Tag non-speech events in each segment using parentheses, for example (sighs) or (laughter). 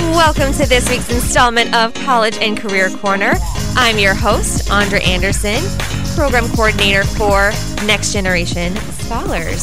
Welcome to this week's installment of College and Career Corner. I'm your host, Andrea Anderson, Program Coordinator for Next Generation Scholars.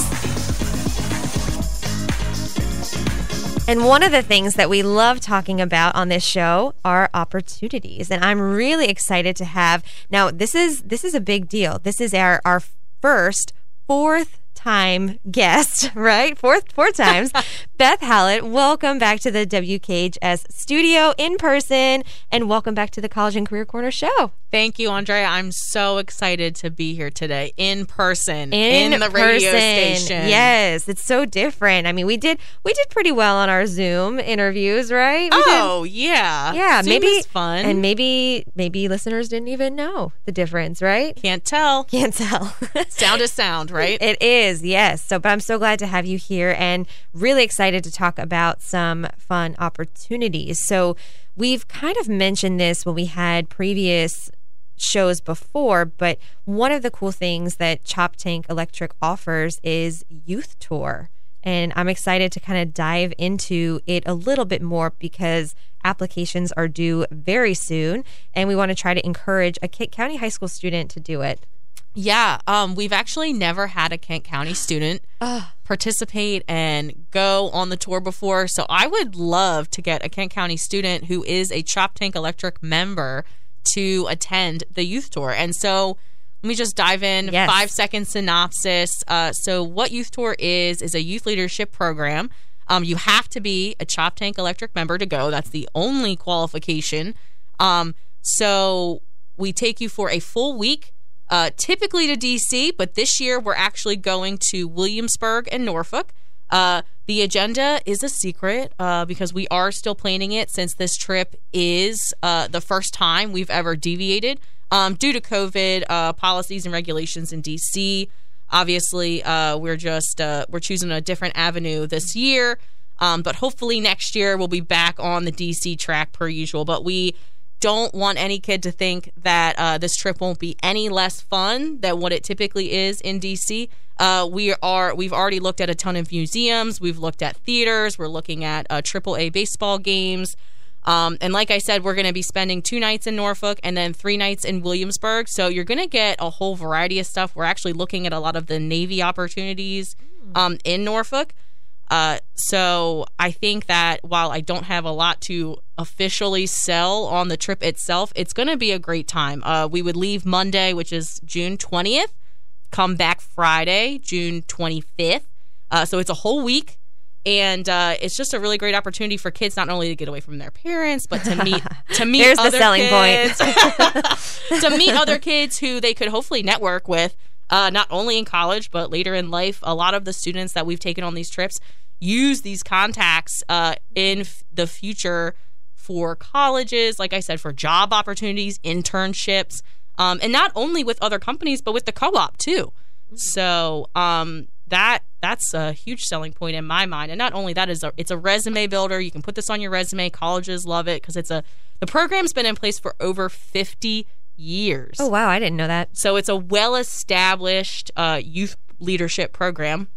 And one of the things that we love talking about on this show are opportunities. And I'm really excited to have now this is this is a big deal. This is our our first fourth time guest, (laughs) right? Fourth four times. (laughs) Beth Hallett, welcome back to the WKHS studio in person and welcome back to the College and Career Corner show. Thank you, Andrea. I'm so excited to be here today in person In, the person. radio station. Yes, it's so different. I mean, we did we did pretty well on our Zoom interviews, right? We did- Oh yeah. yeah, Zoom maybe fun. and maybe maybe listeners didn't even know the difference, right? can't tell. Can't tell. (laughs) Sound is sound, right? It is, yes. So, but I'm so glad to have you here and really excited to talk about some fun opportunities. So, we've kind of mentioned this when we had previous shows before, but one of the cool things that Choptank Electric offers is Youth Tour. And I'm excited to kind of dive into it a little bit more because applications are due very soon. And we want to try to encourage a Kent County High School student to do it. Yeah. Um, we've actually never had a Kent County student participate and go on the tour before. So I would love to get a Kent County student who is a Choptank Electric member to attend the youth tour. And so let me just dive in. Yes. Five second synopsis. Uh, so what youth tour is is a youth leadership program. Um, you have to be a Choptank Electric member to go. That's the only qualification. Um, so we take you for a full week, uh, typically to DC, but this year we're actually going to Williamsburg and Norfolk. Uh, the agenda is a secret uh, because we are still planning it since this trip is uh, the first time we've ever deviated um, due to COVID uh, policies and regulations in DC. Obviously, uh, we're just we're choosing a different avenue this year, um, but hopefully next year we'll be back on the DC track per usual. But we don't want any kid to think that uh, this trip won't be any less fun than what it typically is in DC. Uh, we are we've already looked at a ton of museums. We've looked at theaters. We're looking at uh, AAA baseball games. Um, and like I said, we're going to be spending two nights in Norfolk and then three nights in Williamsburg. So you're going to get a whole variety of stuff. We're actually looking at a lot of the Navy opportunities um, in Norfolk. Uh, so I think that while I don't have a lot to officially sell on the trip itself, it's going to be a great time. Uh, we would leave Monday, which is June 20th, come back Friday, June 25th. Uh, so it's a whole week. And uh, it's just a really great opportunity for kids not only to get away from their parents, but to meet (laughs) to meet There's the other selling point. kids, (laughs) to meet other kids who they could hopefully network with, uh, not only in college but later in life. A lot of the students that we've taken on these trips use these contacts uh, in f- the future for colleges, like I said, for job opportunities, internships, um, and not only with other companies but with the co-op too. So um, that that's a huge selling point in my mind. And not only that is a, it's a resume builder. You can put this on your resume. Colleges love it because it's a the program's been in place for over 50 years. Oh wow, I didn't know that. So it's a well established uh, youth leadership program.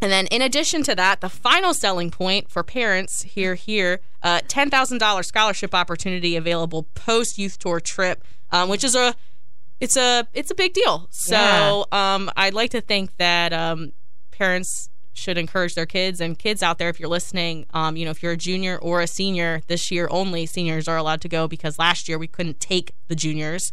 And then, in addition to that, the final selling point for parents here, here, uh, ten thousand dollars scholarship opportunity available post youth tour trip, um, which is a, it's a, it's a big deal. So, um, I'd like to think that um, parents should encourage their kids and kids out there, if you're listening, um, you know, if you're a junior or a senior this year only, seniors are allowed to go because last year we couldn't take the juniors.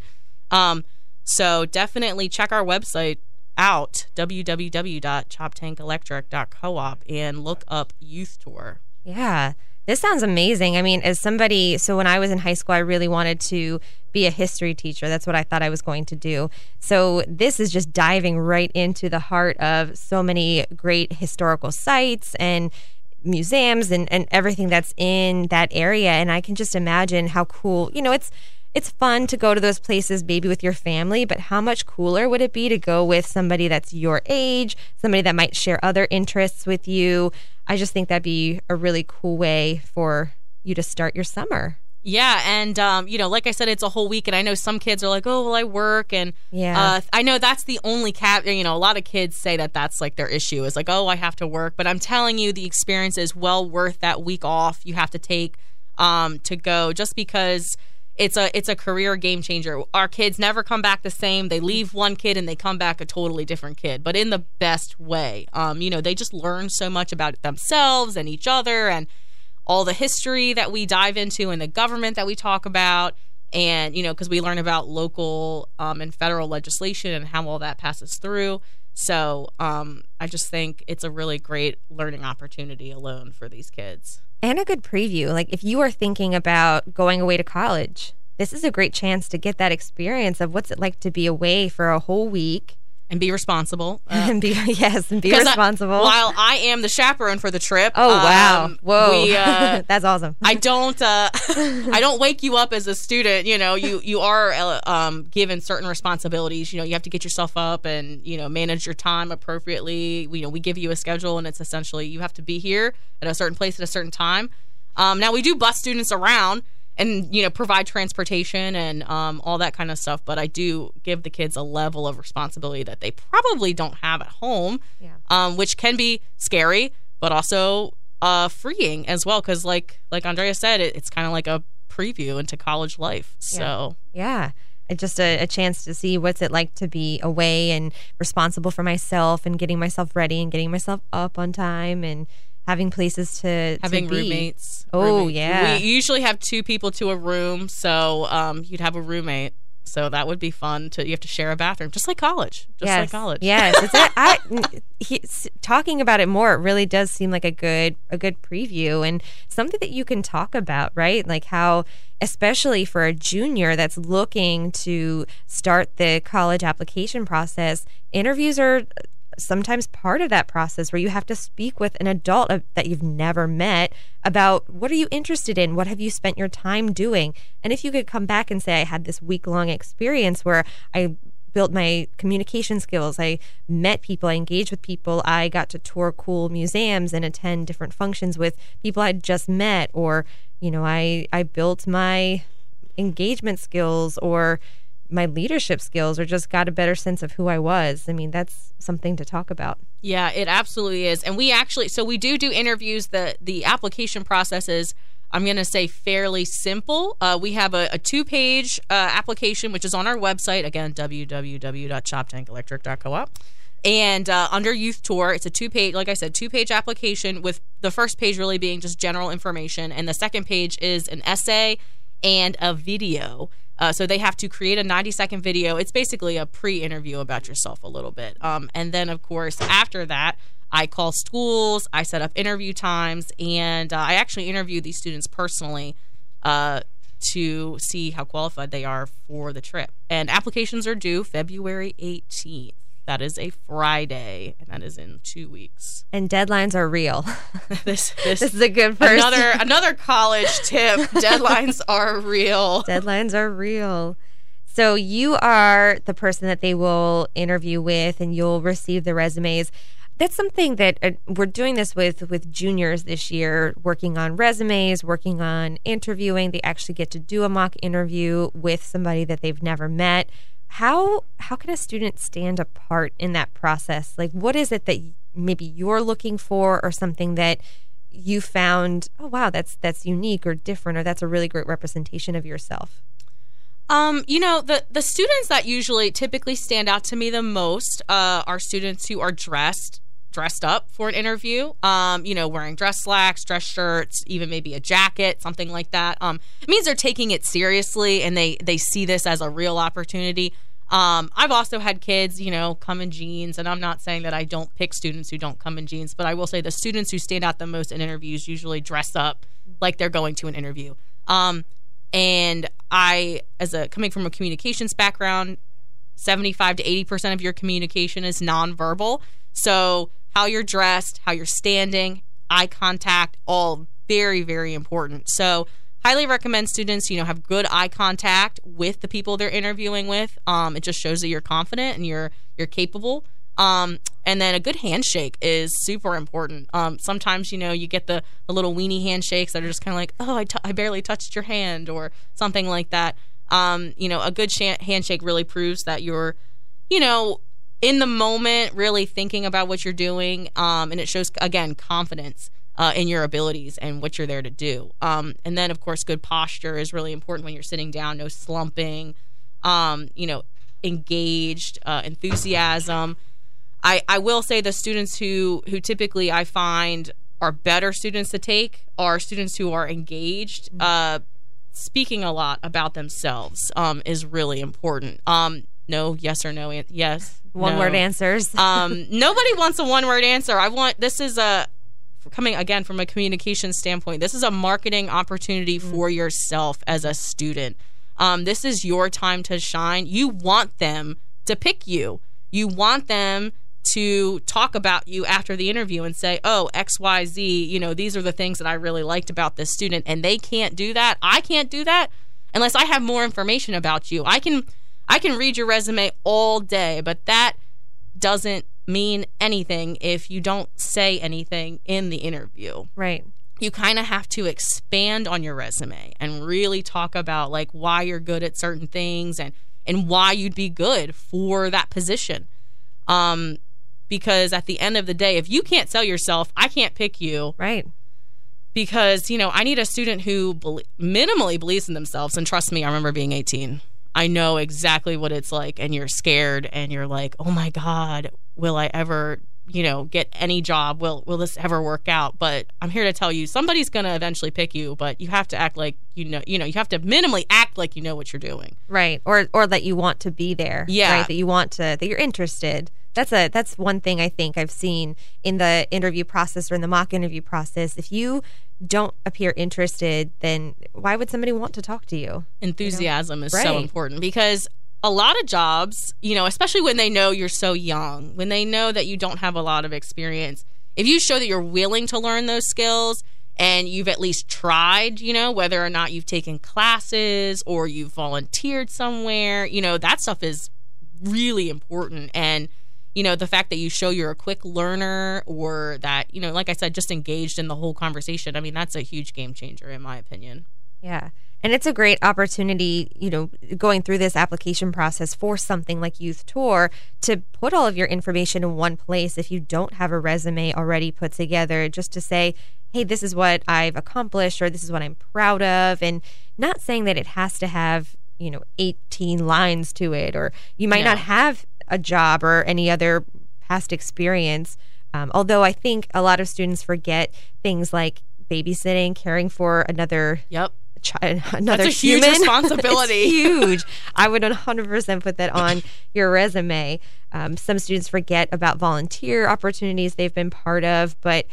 Um, so definitely check our website out www.choptankelectric.coop and look up youth tour. Yeah. This sounds amazing. I mean, as somebody, so when I was in high school, I really wanted to be a history teacher. That's what I thought I was going to do. So this is just diving right into the heart of so many great historical sites and museums and, and everything that's in that area. And I can just imagine how cool, you know, it's it's fun to go to those places maybe with your family, but how much cooler would it be to go with somebody that's your age, somebody that might share other interests with you? I just think that'd be a really cool way for you to start your summer. Yeah, and um, you know, like I said, it's a whole week, and I know some kids are like, "Oh, well, I work," and Yeah. uh, I know that's the only cap. You know, a lot of kids say that that's like their issue is like, "Oh, I have to work," but I'm telling you, the experience is well worth that week off. You have to take um, to go just because it's a it's a career game changer. Our kids never come back the same. They leave one kid and they come back a totally different kid, but in the best way. Um, you know, they just learn so much about themselves and each other and all the history that we dive into and the government that we talk about and you know because we learn about local um, and federal legislation and how all that passes through so um, i just think it's a really great learning opportunity alone for these kids and a good preview. Like if you are thinking about going away to college, this is a great chance to get that experience of what's it like to be away for a whole week and be responsible. (laughs) Uh, and be yes, and be responsible. I, while I am the chaperone for the trip. Oh wow! Um, Whoa, we, uh, (laughs) that's awesome. I don't. Uh, (laughs) I don't wake you up as a student. You know, you you are uh, um, given certain responsibilities. You know, you have to get yourself up and you know manage your time appropriately. You know, we give you a schedule, and it's essentially you have to be here at a certain place at a certain time. Um, now we do bus students around and you know provide transportation and um, all that kind of stuff but i do give the kids a level of responsibility that they probably don't have at home yeah. um, which can be scary but also uh, freeing as well because like like andrea said it, it's kind of like a preview into college life so yeah, yeah. just a, a, chance to see what's it like to be away and responsible for myself and getting myself ready and getting myself up on time and having places to having to roommates. Oh roommates. yeah, we usually have two people to a room, so um, you'd have a roommate. So that would be fun. To you have to share a bathroom, just like college, just yes. like college. Yes, it's a, I, (laughs) he, talking about it more. It really does seem like a good a good preview and something that you can talk about, right? Like how, especially for a junior that's looking to start the college application process, interviews are sometimes part of that process where you have to speak with an adult that you've never met about what are you interested in? What have you spent your time doing? And if you could come back and say, I had this week long experience where I built my communication skills. I met people, I engaged with people, I got to tour cool museums and attend different functions with people I'd just met, or, you know, I, I built my engagement skills or my leadership skills or just got a better sense of who I was. I mean, that's something to talk about. Yeah, it absolutely is. And we actually so we do do interviews the the application process is I'm going to say fairly simple. Uh, we have a, a two page uh, application, which is on our website. Again, www.choptankelectric.coop. And uh, under Youth Tour, it's a two page, like I said, two page application with the first page really being just general information. And the second page is an essay and a video. Uh, so they have to create a 90 second video. It's basically a pre interview about yourself a little bit. Um, and then, of course, after that, I call schools, I set up interview times, and uh, I actually interview these students personally uh, to see how qualified they are for the trip. And applications are due February 18th. That is a Friday, and that is in two weeks. And deadlines are real. (laughs) this, this, this is a good first. Another (laughs) another college tip: (laughs) deadlines are real. Deadlines are real. So you are the person that they will interview with, and you'll receive the resumes. That's something that uh, we're doing this with with juniors this year, working on resumes, working on interviewing. They actually get to do a mock interview with somebody that they've never met how how can a student stand apart in that process? Like what is it that maybe you're looking for or something that you found oh wow that's that's unique or different or that's a really great representation of yourself? Um, you know, the the students that usually typically stand out to me the most uh, are students who are dressed dressed up for an interview. Um, you know, wearing dress slacks, dress shirts, even maybe a jacket, something like that. Um, it means they're taking it seriously and they they see this as a real opportunity. Um, I've also had kids, you know, come in jeans, and I'm not saying that I don't pick students who don't come in jeans, but I will say the students who stand out the most in interviews usually dress up like they're going to an interview. Um, and I, as a coming from a communications background, 75 to 80 percent of your communication is nonverbal. So how you're dressed, how you're standing, eye contact, all very, very important. So highly recommend students, you know, have good eye contact with the people they're interviewing with. Um, it just shows that you're confident and you're you're capable. Um, and then a good handshake is super important. Um, sometimes, you know, you get the, the little weenie handshakes that are just kind of like, oh, I, t- I barely touched your hand or something like that. Um, you know, a good sh- handshake really proves that you're, you know, in the moment, really thinking about what you're doing. Um, and it shows, again, confidence. uh, in your abilities and what you're there to do. Um, and then, of course, good posture is really important when you're sitting down, no slumping, um, you know, engaged, uh, enthusiasm. I, I will say the students who, who typically I find are better students to take are students who are engaged. Uh, speaking a lot about themselves um, is really important. Um, no, yes or no, yes. One no. word answers. (laughs) um, nobody wants a one word answer. I want this is a coming again from a communication standpoint. This is a marketing opportunity mm. for yourself as a student. Um, this is your time to shine. You want them to pick you. You want them to talk about you after the interview and say, oh, XYZ, you know, these are the things that I really liked about this student. And they can't do that. I can't do that unless I have more information about you. I can I can read your resume all day, but that doesn't mean anything if you don't say anything in the interview. Right. You kind of have to expand on your resume and really talk about like why you're good at certain things and and why you'd be good for that position. Um because at the end of the day, if you can't sell yourself, I can't pick you. Right. Because, you know, I need a student who minimally believes in themselves. And trust me, I remember being 18. I know exactly what it's like. And you're scared and you're like, oh my God, will I ever, you know, get any job? Will, will this ever work out? But I'm here to tell you somebody's going to eventually pick you, but you have to act like you know, you know, you have to minimally act like you know what you're doing. Right. Or, or that you want to be there. Yeah. Right. That you want to, that you're interested that's a that's one thing I think I've seen in the interview process or in the mock interview process. If you don't appear interested, then why would somebody want to talk to you? Enthusiasm you know? is right. so important because a lot of jobs, you know, especially when they know you're so young, when they know that you don't have a lot of experience, if you show that you're willing to learn those skills and you've at least tried, you know, whether or not you've taken classes or you've volunteered somewhere, you know, that stuff is really important and you know, the fact that you show you're a quick learner or that, you know, like I said, just engaged in the whole conversation. I mean, that's a huge game changer, in my opinion. Yeah. And it's a great opportunity, you know, going through this application process for something like Youth Tour to put all of your information in one place if you don't have a resume already put together, just to say, hey, this is what I've accomplished or this is what I'm proud of. And not saying that it has to have, you know, 18 lines to it or you might no. not have a job or any other past experience. Um, although I think a lot of students forget things like babysitting, caring for another yep. Chi- (laughs) another That's a human. (laughs) huge responsibility. huge. I would 100% put that on (laughs) your resume. Um, some students forget about volunteer opportunities they've been part of, but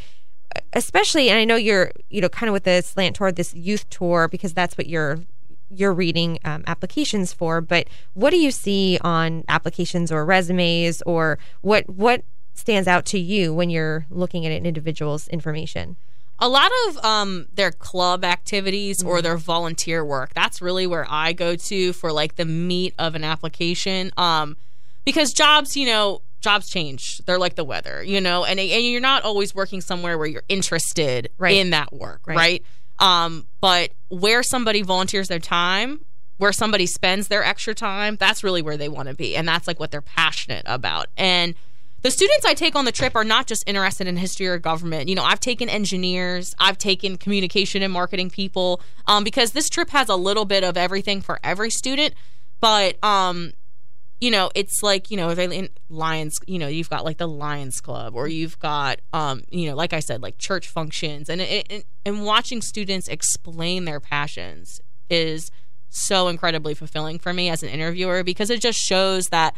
uh, especially, and I know you're, you know, kind of with the slant toward this youth tour because that's what you're you're reading um, applications for, but what do you see on applications or resumes, or what what stands out to you when you're looking at an individual's information? A lot of um, their club activities mm-hmm. or their volunteer work. That's really where I go to for like the meat of an application. Um, because jobs, you know, jobs change. They're like the weather, you know, and and you're not always working somewhere where you're interested right. in that work, right? right? Um, but where somebody volunteers their time, where somebody spends their extra time, that's really where they want to be. And that's like what they're passionate about. And the students I take on the trip are not just interested in history or government. You know, I've taken engineers, I've taken communication and marketing people, um, because this trip has a little bit of everything for every student. But um, you know, it's like, you know, in Lions, you know, you've got like the Lions Club or you've got, um, you know, like I said, like church functions and, and, and watching students explain their passions is so incredibly fulfilling for me as an interviewer because it just shows that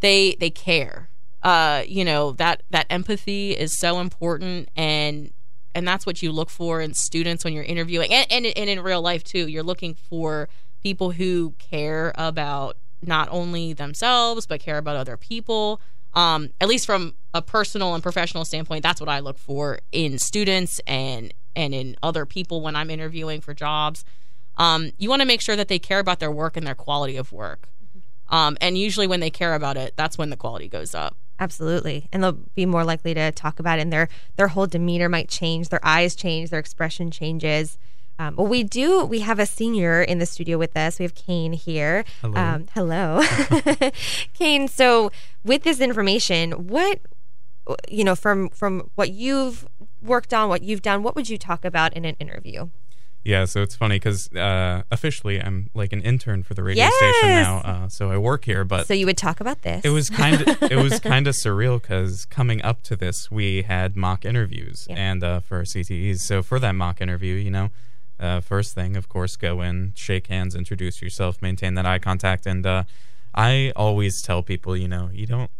they, they care. Uh, you know, that, that empathy is so important and, and that's what you look for in students when you're interviewing and, and, and in real life too. You're looking for people who care about not only themselves but care about other people. Um, at least from a personal and professional standpoint, that's what I look for in students and and in other people when I'm interviewing for jobs. Um, you want to make sure that they care about their work and their quality of work. Um, and usually, when they care about it, that's when the quality goes up. Absolutely, and they'll be more likely to talk about it. And their their whole demeanor might change, their eyes change, their expression changes. Um, well, we do. We have a senior in the studio with us. We have Kane here. Hello. Um, hello, (laughs) (laughs) Kane. So, with this information, what you know, from from what you've worked on, what you've done, what would you talk about in an interview? Yeah, so it's funny because uh, officially I'm like an intern for the radio Yes! station now, uh, so I work here. But So you would talk about this. it was kind of it was (laughs) kind of surreal because coming up to this, we had mock interviews Yeah. and uh, for our CTEs. So for that mock interview, you know, uh, first thing, of course, go in, shake hands, introduce yourself, maintain that eye contact, and uh, I always tell people, you know, you don't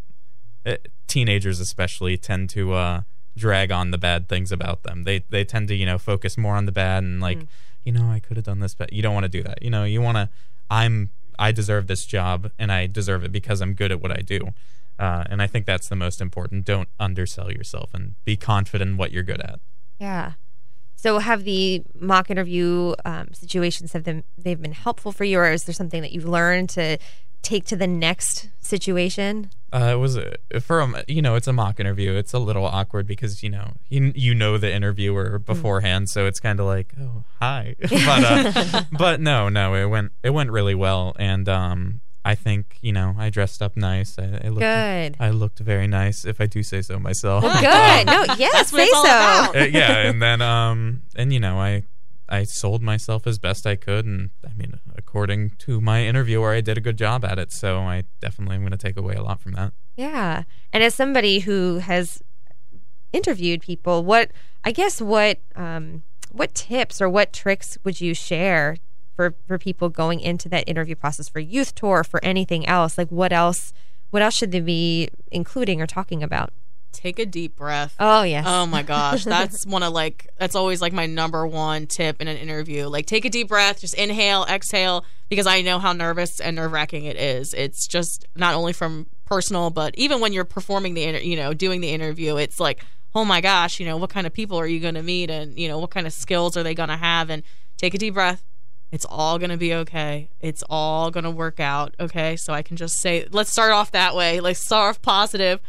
uh, teenagers especially tend to uh, drag on the bad things about them. They they tend to you know focus more on the bad and like you know I could have done this, but you don't want to do that. You know you want to. I'm I deserve this job and I deserve it because I'm good at what I do. Uh, and I think that's the most important. Don't undersell yourself and be confident in what you're good at. Yeah. So have the mock interview um, situations have them they've been helpful for you, or is there something that you've learned to take to the next situation? Uh, it was a, for a, you know it's a mock interview. It's a little awkward because you know you you know the interviewer beforehand, so it's kind of like oh hi, (laughs) (laughs) but uh, but no no it went it went really well, and um I think you know I dressed up nice. I, I looked Good. I looked very nice if I do say so myself. Good. No, (laughs) yes, That's say so. Uh, yeah, and then (laughs) um and you know I I sold myself as best I could, and I mean according to my interviewer, I did a good job at it. So I definitely am going to take away a lot from that. Yeah. And as somebody who has interviewed people, what I guess what um, what tips or what tricks would you share for for people going into that interview process for youth tour for anything else? Like what else what else should they be including or talking about? Take a deep breath. Oh yes. Oh my gosh, (laughs) that's one of like that's always like my number one tip in an interview. Like take a deep breath, just inhale, exhale, because I know how nervous and nerve wracking it is. It's just not only from personal, but even when you're performing the inter- you know doing the interview, it's like oh my gosh, you know what kind of people are you going to meet, and you know what kind of skills are they going to have, and take a deep breath. It's all going to be okay. It's all going to work out. Okay. So I can just say, let's start off that way. Let's start off positive.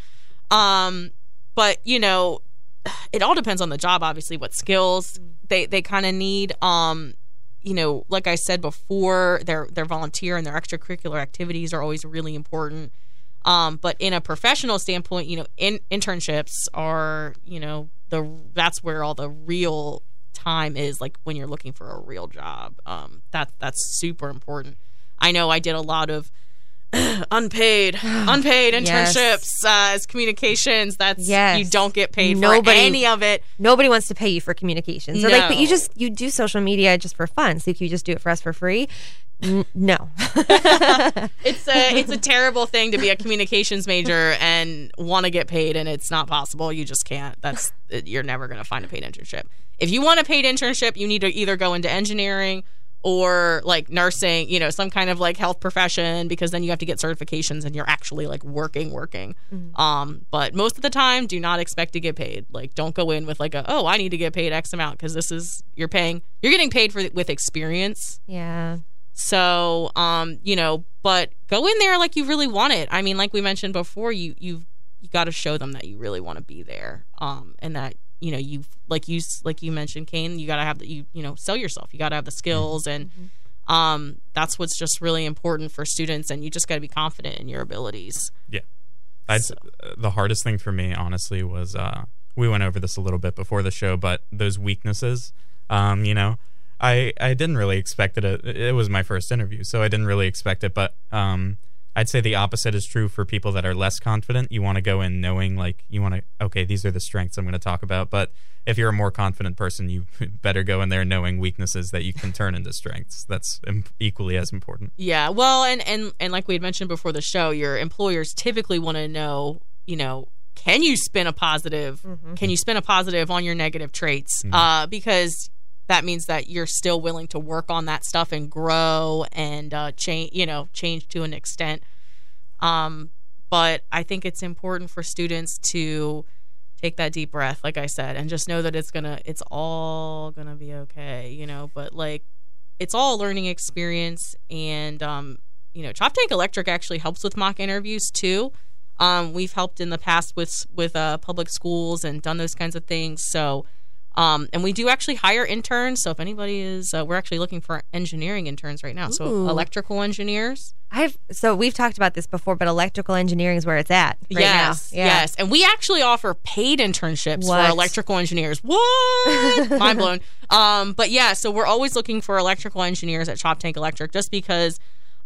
Um, but you know, (sighs) it all depends on the job, obviously, what skills they, they kind of need. Um, you know, like I said before, their their volunteer and their extracurricular activities are always really important. Um, but in a professional standpoint, you know, in, internships are, you know, the that's where all the real time is like when you're looking for a real job. Um, that that's super important. I know I did a lot of (clears throat) unpaid (sighs) unpaid Yes. internships uh, as communications. That's Yes. you don't get paid Nobody- for any of it. Nobody wants to pay you for communications. Or like, but you just you do social media just for fun. So can you just do it for us for free? N- no. (laughs) It's a it's a terrible thing to be a communications major and want to get paid, and it's not possible. You just can't. That's you're never going to find a paid internship. If you want a paid internship, you need to either go into engineering or like nursing, you know, some kind of like health profession, because then you have to get certifications and you're actually like working, working. Um, but most of the time, do not expect to get paid. Like, don't go in with like a oh, I need to get paid X amount because this is you're paying, you're getting paid for with experience. yeah. So, um, you know, but go in there like you really want it. I mean, like we mentioned before, you you've you got to show them that you really want to be there, um, and that you know you like you like you mentioned, Kane. You got to have the you you know sell yourself. You got to have the skills, and um, that's what's just really important for students. And you just got to be confident in your abilities. Yeah. I'd, the hardest thing for me, honestly, was uh, we went over this a little bit before the show, but those weaknesses, um, you know, I, I didn't really expect it. It was my first interview, so I didn't really expect it. But um, I'd say the opposite is true for people that are less confident. You want to go in knowing, like, you want to, okay, these are the strengths I'm going to talk about. But if you're a more confident person, you (laughs) better go in there knowing weaknesses that you can turn into strengths. That's im- equally as important. Yeah, well, and and and like we had mentioned before the show, your employers typically want to know, you know, can you spin a positive? Can you spin a positive on your negative traits? Uh, because that means that you're still willing to work on that stuff and grow and uh, change, you know, change to an extent. Um, but I think it's important for students to take that deep breath, like I said, and just know that it's gonna, it's all gonna be okay, you know. But like it's all a learning experience and um, you know choptank electric actually helps with mock interviews too um, we've helped in the past with with uh, public schools and done those kinds of things so Um, and we do actually hire interns. So if anybody is, uh, we're actually looking for engineering interns right now. So Ooh. electrical engineers. I've so we've talked about this before, but electrical engineering is where it's at right yes, now. Yeah. yes. And we actually offer paid internships What? for electrical engineers. What? (laughs) Mind blown. Um, but yeah, so we're always looking for electrical engineers at Choptank Electric just because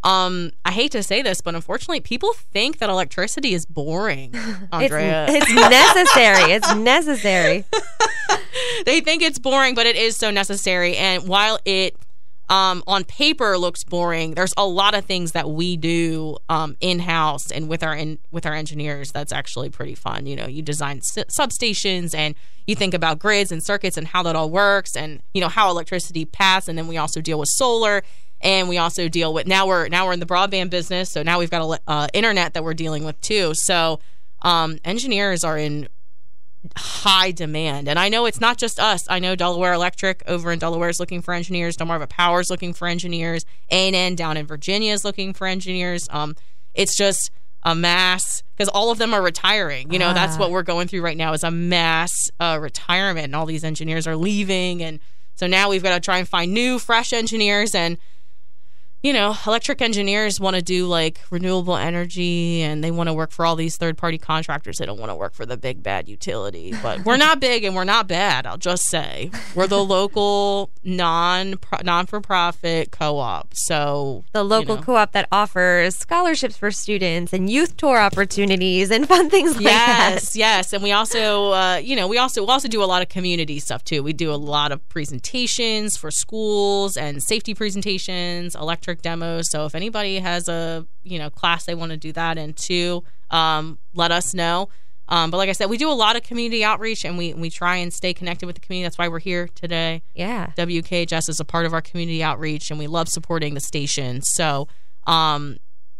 um, I hate to say this, but unfortunately, people think that electricity is boring, (laughs) It's, Andrea. it's necessary. It's necessary. (laughs) they think it's boring, but it is so necessary. And while it um, on paper looks boring, there's a lot of things that we do um, in house and with our in, with our engineers that's actually pretty fun. You know, you design s- substations and you think about grids and circuits and how that all works, and you know how electricity pass. And then we also deal with solar. And we also deal with now we're now we're in the broadband business, so now we've got a uh, internet that we're dealing with too. So um, engineers are in high demand. And I know it's not just us. I know Delaware Electric over in Delaware is looking for engineers. Delmarva Power is looking for engineers. A&N down in Virginia is looking for engineers. Um, it's just a mass because all of them are retiring. You know, that's Ah. what we're going through right now is a mass uh, retirement, and all these engineers are leaving. And so now we've got to try and find new, fresh engineers and you know, electric engineers want to do like renewable energy and they want to work for all these third party contractors. They don't want to work for the big bad utility. (laughs) But we're not big and we're not bad, I'll just say. We're the local non non for profit co op. So The local you know. co-op that offers scholarships for students and youth tour opportunities and (laughs) fun things like that. yes, yes, and we also, uh, you know, we also we also do a lot of community stuff too. We do a lot of presentations for schools and safety presentations, electric demos. So if anybody has a you know class they want to do that in too, um, let us know. Um, but like I said, we do a lot of community outreach, and we we try and stay connected with the community. That's why we're here today. Yeah. WKHS is a part of our community outreach, and we love supporting the station. So um,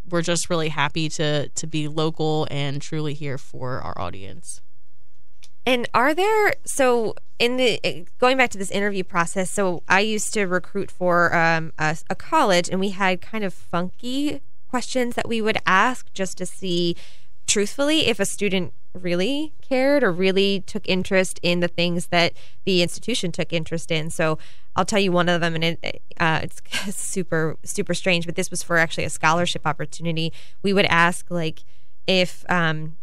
we're just really happy to to be local and truly here for our audience. And are there so in the eh, going back to this interview process? So I used to recruit for um, a, a college, and we had kind of funky questions that we would ask just to see, truthfully, if a student really cared or really took interest in the things that the institution took interest in. So I'll tell you one of them, and it, uh, it's (laughs) super super strange, but this was for actually a scholarship opportunity. We would ask like if um,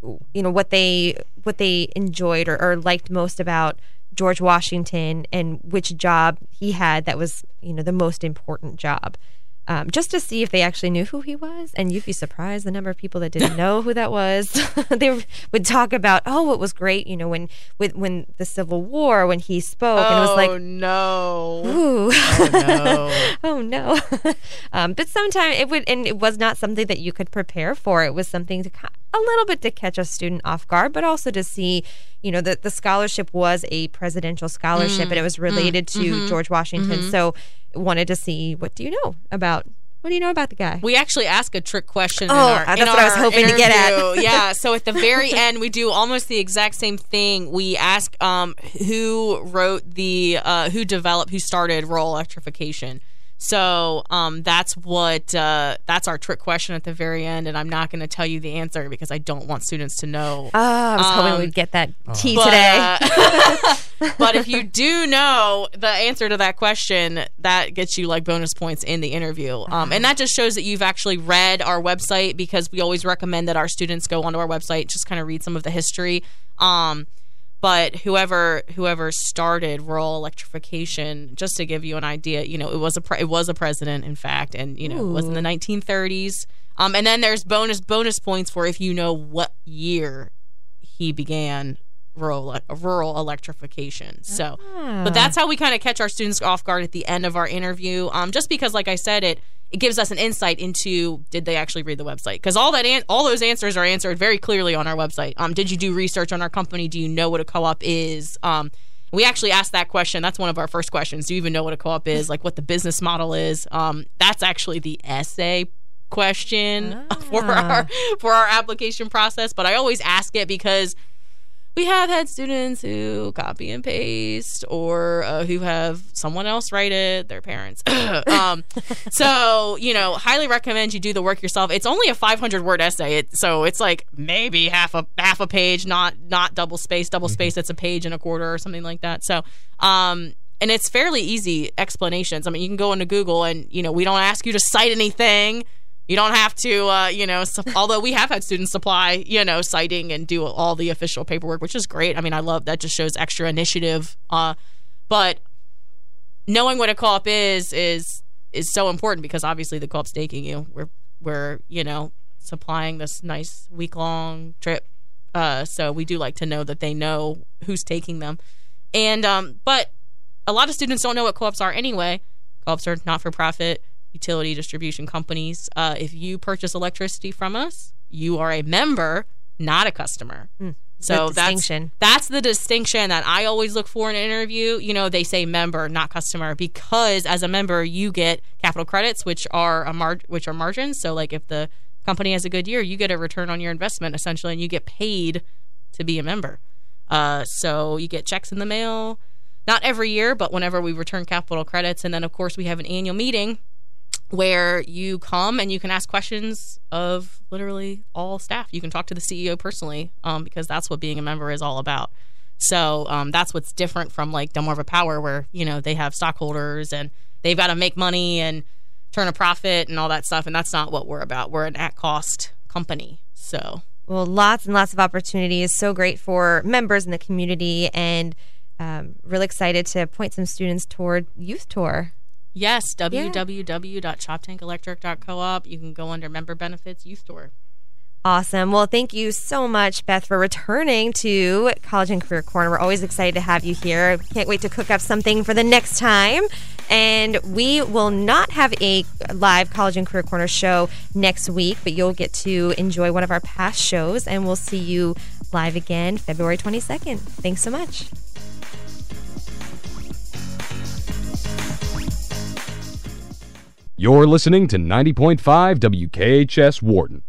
you know what they what they enjoyed or, or liked most about George Washington and which job he had that was you know the most important job. Um, just to see if they actually knew who he was, and you'd be surprised the number of people that didn't know who that was. (laughs) they would talk about, oh, it was great, you know, when with when the Civil War when he spoke, and it was like, no! ooh, Oh no! (laughs) oh no (laughs) um, but sometimes it would and it was not something that you could prepare for it was something to a little bit to catch a student off guard but also to see you know that the scholarship was a presidential scholarship and it was related to george washington so wanted to see what do you know about what do you know about the guy We actually ask a trick question. in Oh, our, that's what I was hoping to get at. (laughs) yeah. So at the very end, we do almost the exact same thing. We ask um, who wrote the, uh, who developed, who started rural electrification. So um, that's what uh, that's our trick question at the very end, and I'm not going to tell you the answer because I don't want students to know. oh i was hoping Um, we'd get that tea But, today uh, (laughs) but if you do know the answer to that question, that gets you like bonus points in the interview. Um, and that just shows that you've actually read our website because we always recommend that our students go onto our website, just kind of read some of the history. Um, but whoever whoever started rural electrification, just to give you an idea, you know, it was a pre- it was a president, in fact, and you know, it was in the 1930s. Um, and then there's bonus bonus points for if you know what year he began rural rural electrification. So, but that's how we kind of catch our students off guard at the end of our interview. Um, just because, like I said, it it gives us an insight into did they actually read the website? Because all that an- all those answers are answered very clearly on our website. Um, did you do research on our company? Do you know what a co-op is? Um, we actually asked that question. That's one of our first questions. Do you even know what a co-op is? Like what the business model is? Um, that's actually the essay question (laughs) for our for our application process. But I always ask it because we have had students who copy and paste or uh, who have someone else write it, their parents. (coughs) um, so, you know, highly recommend you do the work yourself. It's only a 500 word essay. It, so it's like maybe half a half a page, not not double space, double space it's a page and a quarter or something like that. So, um and it's fairly easy explanations. I mean, you can go into Google and, you know, we don't ask you to cite anything you don't have to, uh, you know, (laughs) although we have had students supply, you know, citing and do all the official paperwork, which is great. I mean, I love that just shows extra initiative. Uh, but knowing what a co-op is is is so important because obviously the co-op's taking you. We're we're you know supplying this nice week long trip, uh, so we do like to know that they know who's taking them. And um, but a lot of students don't know what co-ops are anyway. Co-ops are not for profit utility distribution companies. Uh, if you purchase electricity from us, you are a member, not a customer. Mm, so that's that's the distinction that I always look for in an interview. You know, they say member, not customer, because as a member, you get capital credits, which are a mar- which are margins. So, like if the company has a good year, you get a return on your investment essentially, and you get paid to be a member. Uh, so you get checks in the mail, not every year, but whenever we return capital credits, and then of course we have an annual meeting where you come and you can ask questions of literally all staff. You can talk to the CEO personally um, because that's what being a member is all about. So um, that's what's different from like Delmarva Power, where you know they have stockholders and they've got to make money and turn a profit and all that stuff, and that's not what we're about. We're an at cost company. So Well, lots and lots of opportunities. So great for members in the community, and um, really excited to point some students toward Youth Tour. Yes, www.choptankelectric.coop. You can go under member benefits youth tour. Awesome. Well, thank you so much, Beth, for returning to College and Career Corner. We're always excited to have you here. Can't wait to cook up something for the next time. And we will not have a live College and Career Corner show next week, but you'll get to enjoy one of our past shows, and we'll see you live again February 22nd. Thanks so much. You're listening to 90.5 WKHS Worton.